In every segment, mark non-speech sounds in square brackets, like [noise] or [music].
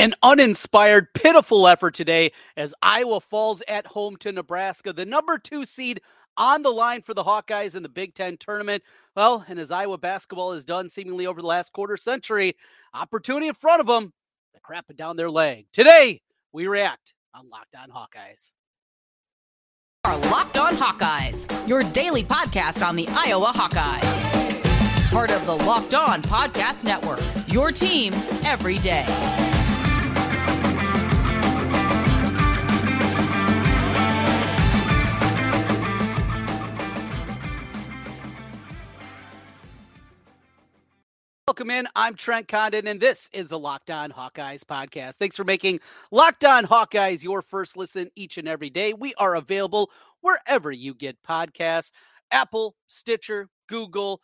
An uninspired, pitiful effort today as Iowa falls at home to Nebraska, the number two seed on the line for the Hawkeyes in the Big Ten tournament. Well, and as Iowa basketball has done seemingly over the last quarter century, opportunity in front of them, they crap it down their leg. Today, we react on Locked On Hawkeyes. Our Locked On Hawkeyes, your daily podcast on the Iowa Hawkeyes. Part of the Locked On Podcast Network, your team every day. Welcome in. I'm Trent Condon, and this is the Locked On Hawkeyes podcast. Thanks for making Locked On Hawkeyes your first listen each and every day. We are available wherever you get podcasts Apple, Stitcher, Google,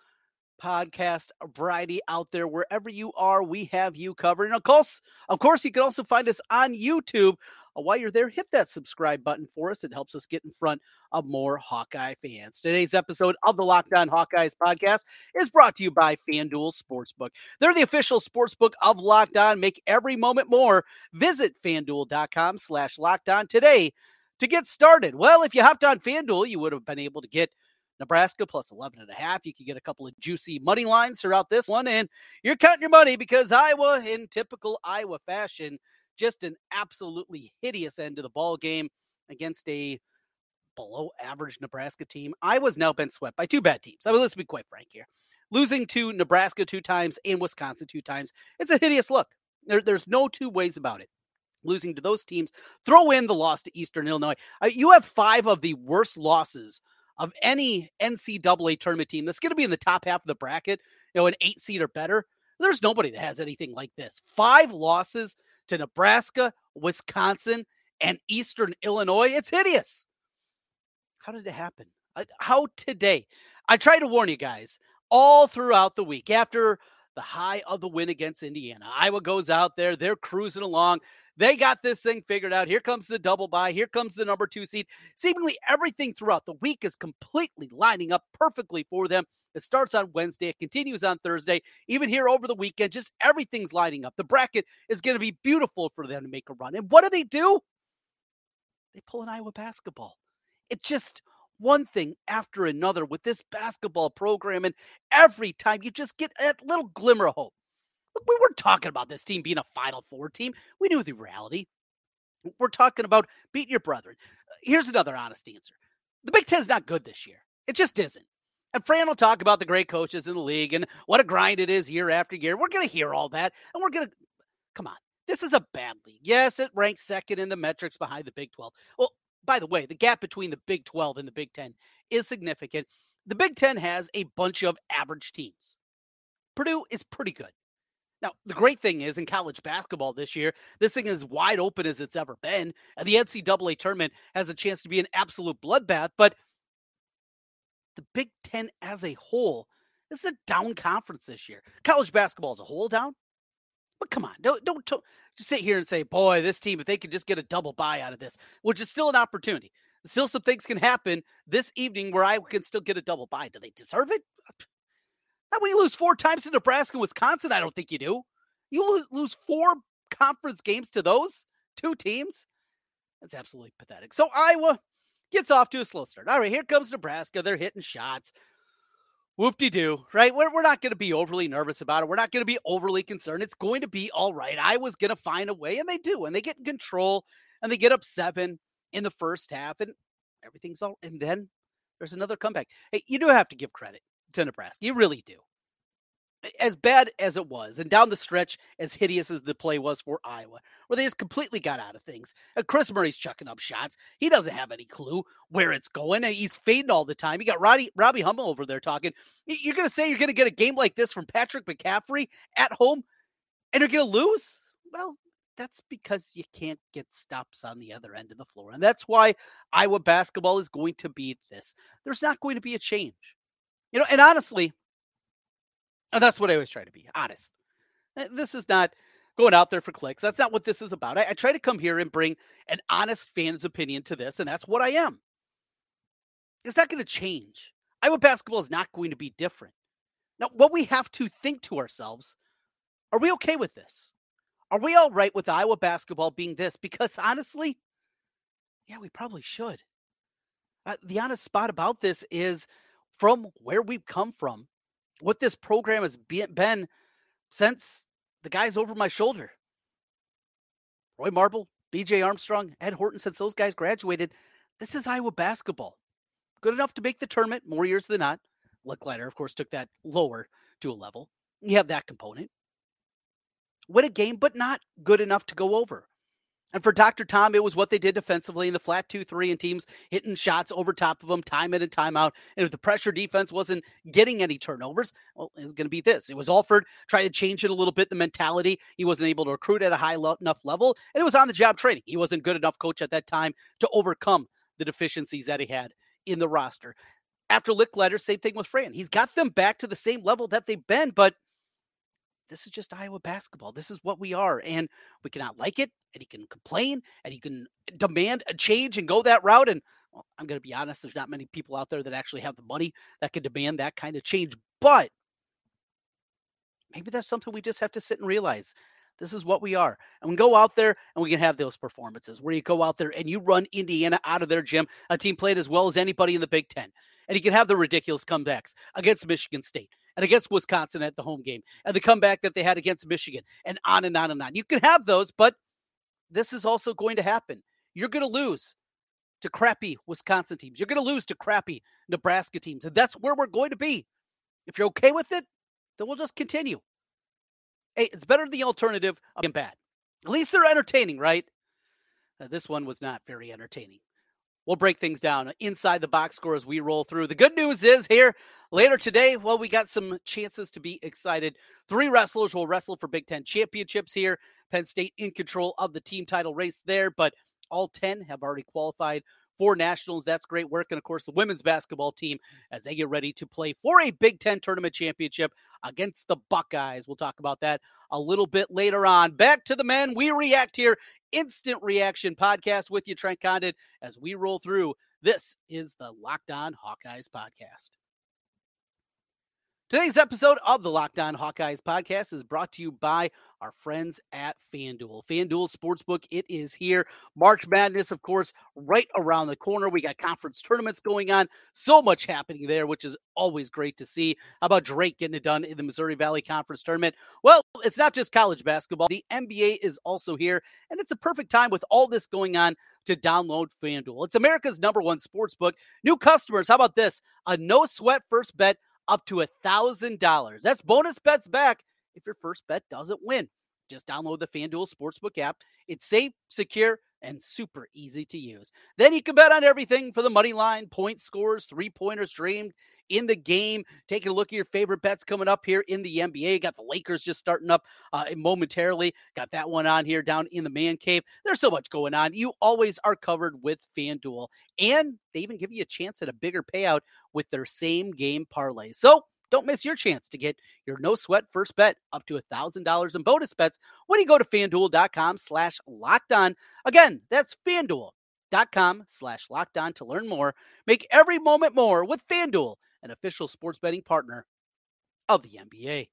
podcast variety out there wherever you are we have you covered and of course of course you can also find us on youtube Uh, while you're there hit that subscribe button for us. It helps us get in front of more hawkeye fans. Today's episode of the Locked On hawkeyes podcast is brought to you by fanduel sportsbook. They're the official sportsbook of locked on. Make every moment more. Visit fanduel.com slash locked on today to get started. Well if you hopped on fanduel you would have been able to get Nebraska plus 11 and a half. You could get a couple of juicy money lines throughout this one. And you're counting your money because Iowa, in typical Iowa fashion, just an absolutely hideous end to the ball game against a below average Nebraska team. I was now been swept by two bad teams. I mean, let's be quite frank here. Losing to Nebraska two times and Wisconsin two times, it's a hideous look. There, there's no two ways about it losing to those teams. Throw in the loss to Eastern Illinois. Uh, you have five of the worst losses of any NCAA tournament team that's going to be in the top half of the bracket, you know, an eight seed or better. There's nobody that has anything like this. Five losses to Nebraska, Wisconsin, and Eastern Illinois. It's hideous. How did it happen? How today? I tried to warn you guys all throughout the week after the high of the win against Indiana. Iowa goes out there, they're cruising along. They got this thing figured out. Here comes the double bye. Here comes the number two seed. Seemingly everything throughout the week is completely lining up perfectly for them. It starts on Wednesday, it continues on Thursday, even here over the weekend. Just everything's lining up. The bracket is going to be beautiful for them to make a run. And what do they do? They pull an Iowa basketball. It just one thing after another with this basketball program. And every time you just get a little glimmer of hope. Look, we weren't talking about this team being a Final Four team. We knew the reality. We're talking about beating your brethren. Here's another honest answer the Big Ten's not good this year. It just isn't. And Fran will talk about the great coaches in the league and what a grind it is year after year. We're going to hear all that. And we're going to, come on, this is a bad league. Yes, it ranks second in the metrics behind the Big 12. Well, by the way, the gap between the Big 12 and the Big 10 is significant. The Big 10 has a bunch of average teams. Purdue is pretty good. Now, the great thing is in college basketball this year, this thing is wide open as it's ever been. And the NCAA tournament has a chance to be an absolute bloodbath. But the Big Ten as a whole, this is a down conference this year. College basketball as a whole down. But come on, don't don't just sit here and say, "Boy, this team, if they could just get a double bye out of this," which is still an opportunity. Still, some things can happen this evening where I can still get a double bye. Do they deserve it? Not when you lose four times to Nebraska and Wisconsin. I don't think you do. You lose, lose four conference games to those two teams. That's absolutely pathetic. So Iowa gets off to a slow start. All right, here comes Nebraska. They're hitting shots whoop de doo, right? We're, we're not going to be overly nervous about it. We're not going to be overly concerned. It's going to be all right. I was going to find a way, and they do. And they get in control and they get up seven in the first half, and everything's all. And then there's another comeback. Hey, you do have to give credit to Nebraska. You really do as bad as it was, and down the stretch, as hideous as the play was for Iowa, where they just completely got out of things. And Kris Murray's chucking up shots. He doesn't have any clue where it's going. He's fading all the time. You got Roddy, Robbie Hummel over there talking. You're going to say you're going to get a game like this from Patrick McCaffery at home, and you're going to lose? Well, that's because you can't get stops on the other end of the floor. And that's why Iowa basketball is going to be this. There's not going to be a change. You know, and honestly, and that's what I always try to be honest. Eh, this is not going out there for clicks. That's not what this is about. I, I try to come here and bring an honest fan's opinion to this, and that's what I am. It's not going to change. Iowa basketball is not going to be different. Now, what we have to think to ourselves are we okay with this? Are we all right with Iowa basketball being this? Because honestly, yeah, we probably should. Uh, the honest spot about this is from where we've come from, what this program has been since the guys over my shoulder. Roy Marble, BJ Armstrong, Ed Horton, since those guys graduated, this is Iowa basketball. Good enough to make the tournament more years than not. Lickliter, of course, took that lower to a level. You have that component. Win a game, but not good enough to go over. And for Dr. Tom, it was what they did defensively in the flat 2 3 and teams hitting shots over top of them, time in and time out. And if the pressure defense wasn't getting any turnovers, well, it was going to be this. It was Alford trying to change it a little bit, the mentality. He wasn't able to recruit at a high enough level, and it was on the job training. He wasn't good enough coach at that time to overcome the deficiencies that he had in the roster. After Lickliter, same thing with Fran. He's got them back to the same level that they've been, but this is just Iowa basketball. This is what we are. And we cannot like it, and he can complain, and he can demand a change and go that route. And well, I'm going to be honest, there's not many people out there that actually have the money that can demand that kind of change. But maybe that's something we just have to sit and realize. This is what we are. And we go out there and we can have those performances where you go out there and you run Indiana out of their gym, a team played as well as anybody in the Big Ten. And you can have the ridiculous comebacks against Michigan State and against Wisconsin at the home game and the comeback that they had against Michigan and on and on and on. You can have those, but this is also going to happen. You're going to lose to crappy Wisconsin teams. You're going to lose to crappy Nebraska teams. And that's where we're going to be. If you're okay with it, then we'll just continue. Hey, it's better than the alternative of bad. At least they're entertaining, right? Uh, this one was not very entertaining. We'll break things down inside the box score as we roll through. The good news is here later today, well, we got some chances to be excited. Three wrestlers will wrestle for Big Ten championships here. Penn State in control of the team title race there, but all 10 have already qualified for nationals. That's great work. And of course, the women's basketball team as they get ready to play for a Big Ten tournament championship against the Buckeyes. We'll talk about that a little bit later on. Back to the men. We react here. Instant reaction podcast with you, Trent Condon, as we roll through. This is the Locked On Hawkeyes podcast. Today's episode of the Locked On Hawkeyes podcast is brought to you by our friends at FanDuel. FanDuel Sportsbook, it is here. March Madness, of course, right around the corner. We got conference tournaments going on. So much happening there, which is always great to see. How about Drake getting it done in the Missouri Valley Conference tournament? Well, it's not just college basketball. The NBA is also here, and it's a perfect time with all this going on to download FanDuel. It's America's number one sportsbook. New customers, how about this? A no sweat first bet up to a $1,000. That's bonus bets back if your first bet doesn't win. Just download the FanDuel Sportsbook app. It's safe, secure, and super easy to use. Then you can bet on everything for the money line, point scores, three pointers dreamed in the game. Taking a look at your favorite bets coming up here in the NBA. Got the Lakers just starting up uh, momentarily. Got that one on here down in the man cave. There's so much going on. You always are covered with FanDuel. And they even give you a chance at a bigger payout with their same game parlay. So, don't miss your chance to get your no sweat first bet up to $1,000 in bonus bets when you go to fanduel.com slash locked on. Again, that's fanduel.com slash locked on to learn more. Make every moment more with Fanduel, an official sports betting partner of the NBA.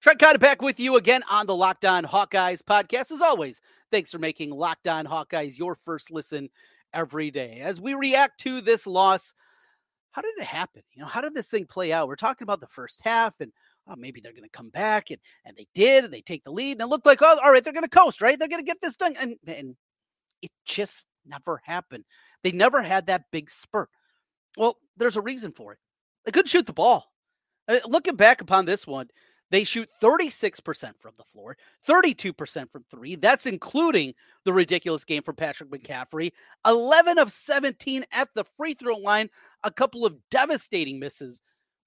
Trent Condon back with you again on the Locked On Hawkeyes podcast. As always, thanks for making Locked On Hawkeyes your first listen every day. As we react to this loss how did it happen? You know, how did this thing play out? We're talking about the first half and oh, maybe they're going to come back and and they did and they take the lead and it looked like oh all right they're going to coast right they're going to get this done and and it just never happened. They never had that big spurt. Well, there's a reason for it. They couldn't shoot the ball. Looking back upon this one, they shoot 36% from the floor, 32% from three. That's including the ridiculous game from Patrick McCaffery. 11 of 17 at the free throw line, a couple of devastating misses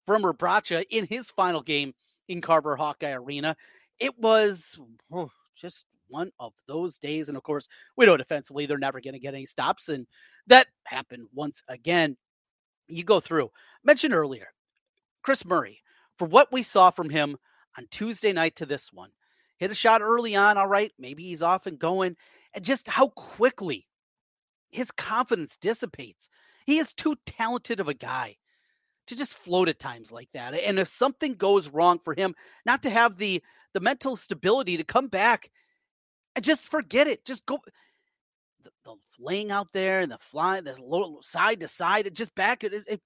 from Rebraca in his final game in Carver Hawkeye Arena. It was oh, just one of those days. And of course, we know defensively they're never going to get any stops. And that happened once again. You go through, mentioned earlier, Kris Murray, for what we saw from him on Tuesday night to this one. Hit a shot early on, all right. Maybe he's off and going. And just how quickly his confidence dissipates. He is too talented of a guy to just float at times like that. And if something goes wrong for him, not to have the the mental stability to come back and just forget it. Just go. The, the laying out there and the fly, this little side to side, it just back. It, it,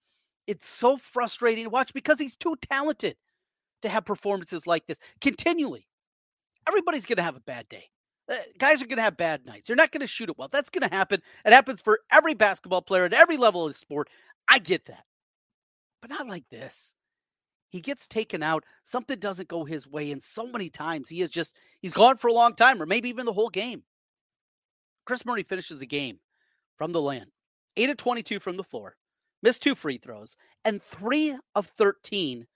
it's so frustrating to watch because he's too talented to have performances like this continually. Everybody's going to have a bad day. Uh, guys are going to have bad nights. They're not going to shoot it well. That's going to happen. It happens for every basketball player at every level of sport. I get that. But not like this. He gets taken out. Something doesn't go his way. And so many times he is just, he's gone for a long time or maybe even the whole game. Kris Murray finishes the game from the land, 8 of 22 from the floor, missed two free throws, and 3 of 13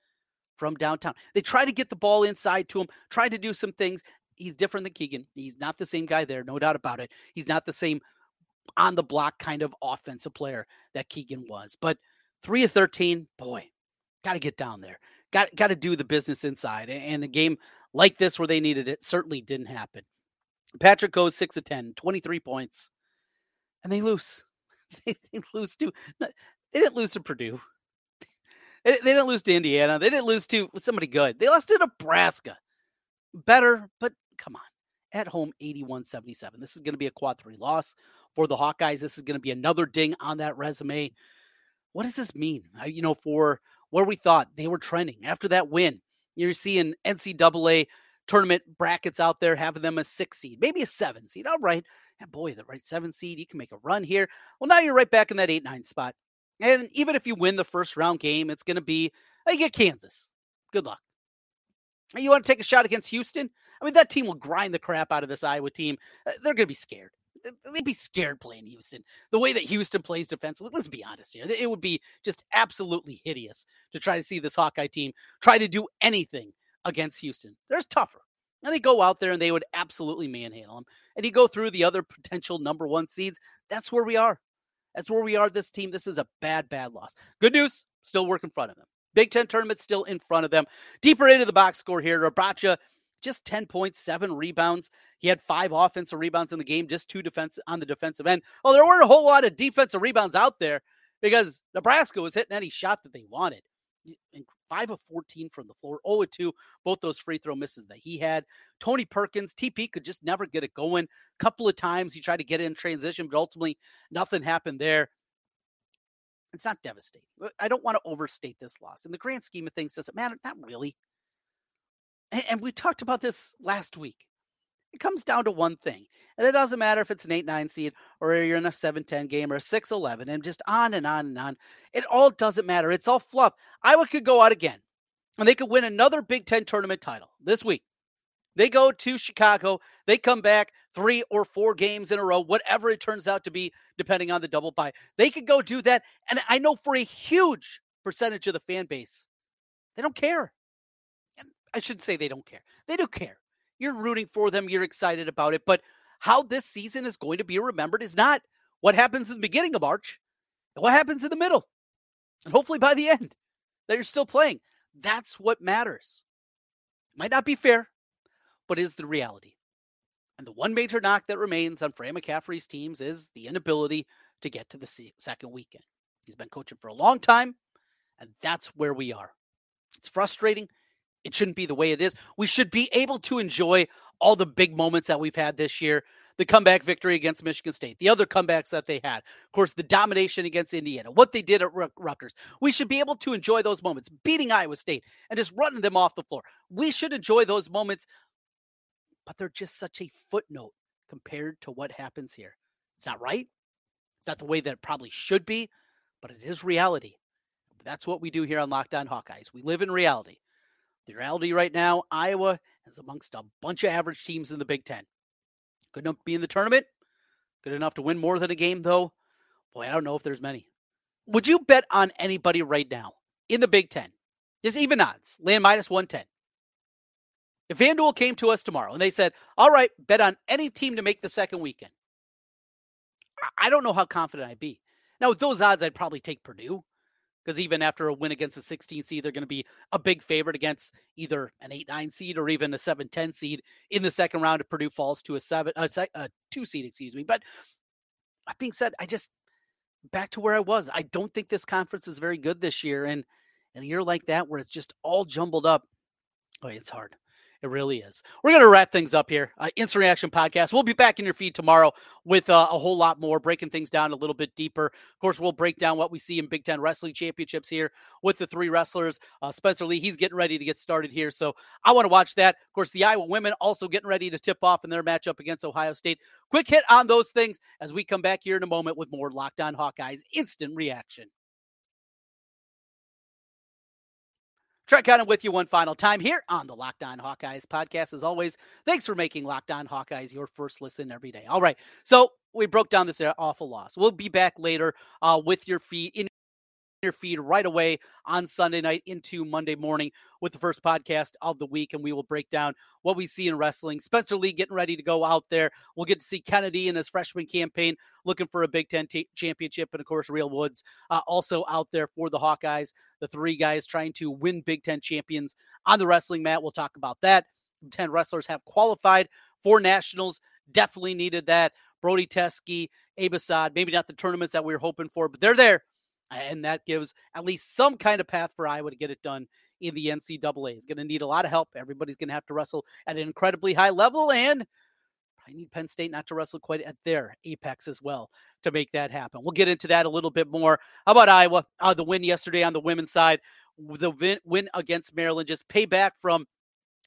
from downtown. They try to get the ball inside to him, try to do some things. He's different than Keegan. He's not the same guy there, no doubt about it. He's not the same on the block kind of offensive player that Keegan was. But 3 of 13, boy, got to get down there. Got got to do the business inside. And a game like this where they needed it certainly didn't happen. Patrick goes 6 of 10, 23 points. And they lose. [laughs] they, they lose to they didn't lose to Purdue. They, didn't lose to Indiana. They didn't lose to somebody good. They lost to Nebraska. Better, but come on. At home, 81 77. This is going to be a quad three loss for the Hawkeyes. This is going to be another ding on that resume. What does this mean? You know, for where we thought they were trending after that win, you're seeing NCAA tournament brackets out there having them a six seed, maybe a seven seed. All right. And boy, the right seven seed, you can make a run here. Well, now you're right back in that eight nine spot. And even if you win the first round game, it's going to be, you get Kansas. Good luck. You want to take a shot against Houston? I mean, that team will grind the crap out of this Iowa team. Uh, they're going to be scared. They'd be scared playing Houston. The way that Houston plays defensively, let's be honest here. It would be just absolutely hideous to try to see this Hawkeye team try to do anything against Houston. There's tougher. And they go out there and they would absolutely manhandle them. And you go through the other potential number one seeds. That's where we are. That's where we are. This team, this is a bad, bad loss. Good news, still work in front of them. Big Ten tournament still in front of them. Deeper into the box score here, Rebraca just 10.7 rebounds. He had five offensive rebounds in the game, just two defense on the defensive end. Oh, there weren't a whole lot of defensive rebounds out there because Nebraska was hitting any shot that they wanted. 5 of 14 from the floor, 0 2, both those free throw misses that he had. Tony Perkins, TP could just never get it going. A couple of times he tried to get in transition, but ultimately nothing happened there. It's not devastating. Uh, I don't want to overstate this loss. In the grand scheme of things, does it matter? Not really. And we talked about this last week. It comes down to one thing. And it doesn't matter if it's an 8 9 seed or you're in a 7 10 game or a 6 11 and just on and on and on. It all doesn't matter. It's all fluff. Iowa could go out again and they could win another Big Ten tournament title this week. They go to Chicago. They come back three or four games in a row, whatever it turns out to be, depending on the double bye. They could go do that. And I know for a huge percentage of the fan base, they don't care. I shouldn't say they don't care. They do care. You're rooting for them. You're excited about it. But how this season is going to be remembered is not what happens in the beginning of March, what happens in the middle, and hopefully by the end that you're still playing. That's what matters. It might not be fair, but is the reality. And the one major knock that remains on Fran McCaffery's teams is the inability to get to the second weekend. He's been coaching for a long time, and that's where we are. It's frustrating. It shouldn't be the way it is. We should be able to enjoy all the big moments that we've had this year. The comeback victory against Michigan State, the other comebacks that they had, of course, the domination against Indiana, what they did at Rutgers. We should be able to enjoy those moments, beating Iowa State and just running them off the floor. We should enjoy those moments, but they're just such a footnote compared to what happens here. It's not right. It's not the way that it probably should be, but it is reality. That's what we do here on Locked On Hawkeyes. We live in reality. The reality right now, Iowa is amongst a bunch of average teams in the Big Ten. Good enough to be in the tournament. Good enough to win more than a game, though. Boy, I don't know if there's many. Would you bet on anybody right now in the Big Ten? Just even odds, land minus 110. If FanDuel came to us tomorrow and they said, all right, bet on any team to make the second weekend, I don't know how confident I'd be. Now, with those odds, I'd probably take Purdue because even after a win against a 16 seed, they're going to be a big favorite against either an 8 9 seed or even a 7 10 seed in the second round if Purdue falls to a 7 a, a 2 seed, excuse me. But that being said, I just back to where I was. I don't think this conference is very good this year. And in a year like that, where it's just all jumbled up, oh, it's hard. It really is. We're going to wrap things up here. Uh, Instant Reaction Podcast. We'll be back in your feed tomorrow with uh, a whole lot more, breaking things down a little bit deeper. Of course, we'll break down what we see in Big Ten Wrestling Championships here with the three wrestlers. Uh, Spencer Lee, he's getting ready to get started here. So I want to watch that. Of course, the Iowa women also getting ready to tip off in their matchup against Ohio State. Quick hit on those things as we come back here in a moment with more Locked On Hawkeyes Instant Reaction. Trent Condon with you one final time here on the Locked On Hawkeyes podcast. As always, thanks for making Locked On Hawkeyes your first listen every day. All right, so we broke down this awful loss. We'll be back later uh, with your feed in your feed right away on Sunday night into Monday morning with the first podcast of the week. And we will break down what we see in wrestling. Spencer Lee getting ready to go out there. We'll get to see Kennedy in his freshman campaign looking for a Big Ten t- championship. And of course, Real Woods uh, also out there for the Hawkeyes, the three guys trying to win Big Ten champions on the wrestling mat. We'll talk about that. 10 wrestlers have qualified for nationals. Definitely needed that. Brody Teske, Abe Assad, maybe not the tournaments that we were hoping for, but they're there and that gives at least some kind of path for Iowa to get it done in the NCAA. Is going to need a lot of help. Everybody's going to have to wrestle at an incredibly high level, and I need Penn State not to wrestle quite at their apex as well to make that happen. We'll get into that a little bit more. How about Iowa? Uh, the win yesterday on the women's side, the win, win against Maryland, just payback from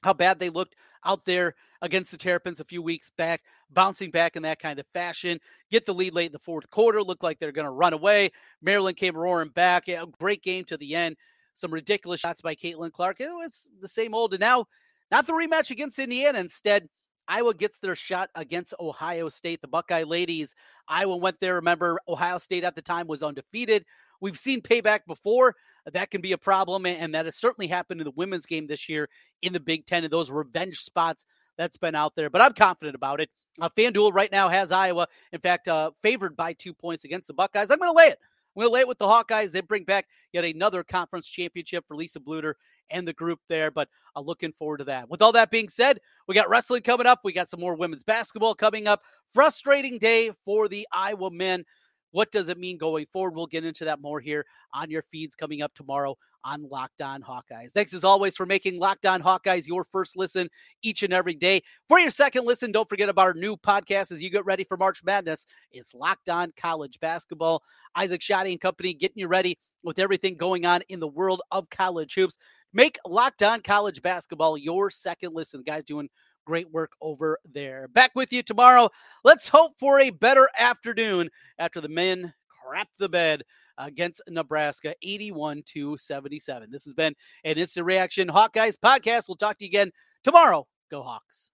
how bad they looked out there against the Terrapins a few weeks back, bouncing back in that kind of fashion. Get the lead late in the fourth quarter. Look like they're going to run away. Maryland came roaring back. A great game to the end. Some ridiculous shots by Caitlin Clark. It was the same old. And now, not the rematch against Indiana. Instead, Iowa gets their shot against Ohio State. The Buckeye ladies, Iowa went there. Remember, Ohio State at the time was undefeated. We've seen payback before. That can be a problem, and that has certainly happened in the women's game this year in the Big Ten and those revenge spots that's been out there. But I'm confident about it. Uh, FanDuel right now has Iowa, in fact, uh, favored by two points against the Buckeyes. I'm going to lay it. I'm going to lay it with the Hawkeyes. They bring back yet another conference championship for Lisa Bluder and the group there, but I'm looking forward to that. With all that being said, we got wrestling coming up. We got some more women's basketball coming up. Frustrating day for the Iowa men. What does it mean going forward? We'll get into that more here on your feeds coming up tomorrow on Locked On Hawkeyes. Thanks as always for making Locked On Hawkeyes your first listen each and every day. For your second listen, don't forget about our new podcast as you get ready for March Madness. It's Locked On College Basketball. Isaac Trotter and company getting you ready with everything going on in the world of college hoops. Make Locked On College Basketball your second listen. The guys doing Great work over there. Back with you tomorrow. Let's hope for a better afternoon after the men crap the bed against Nebraska 81 to 77. This has been an instant reaction Hawkeyes podcast. We'll talk to you again tomorrow. Go Hawks.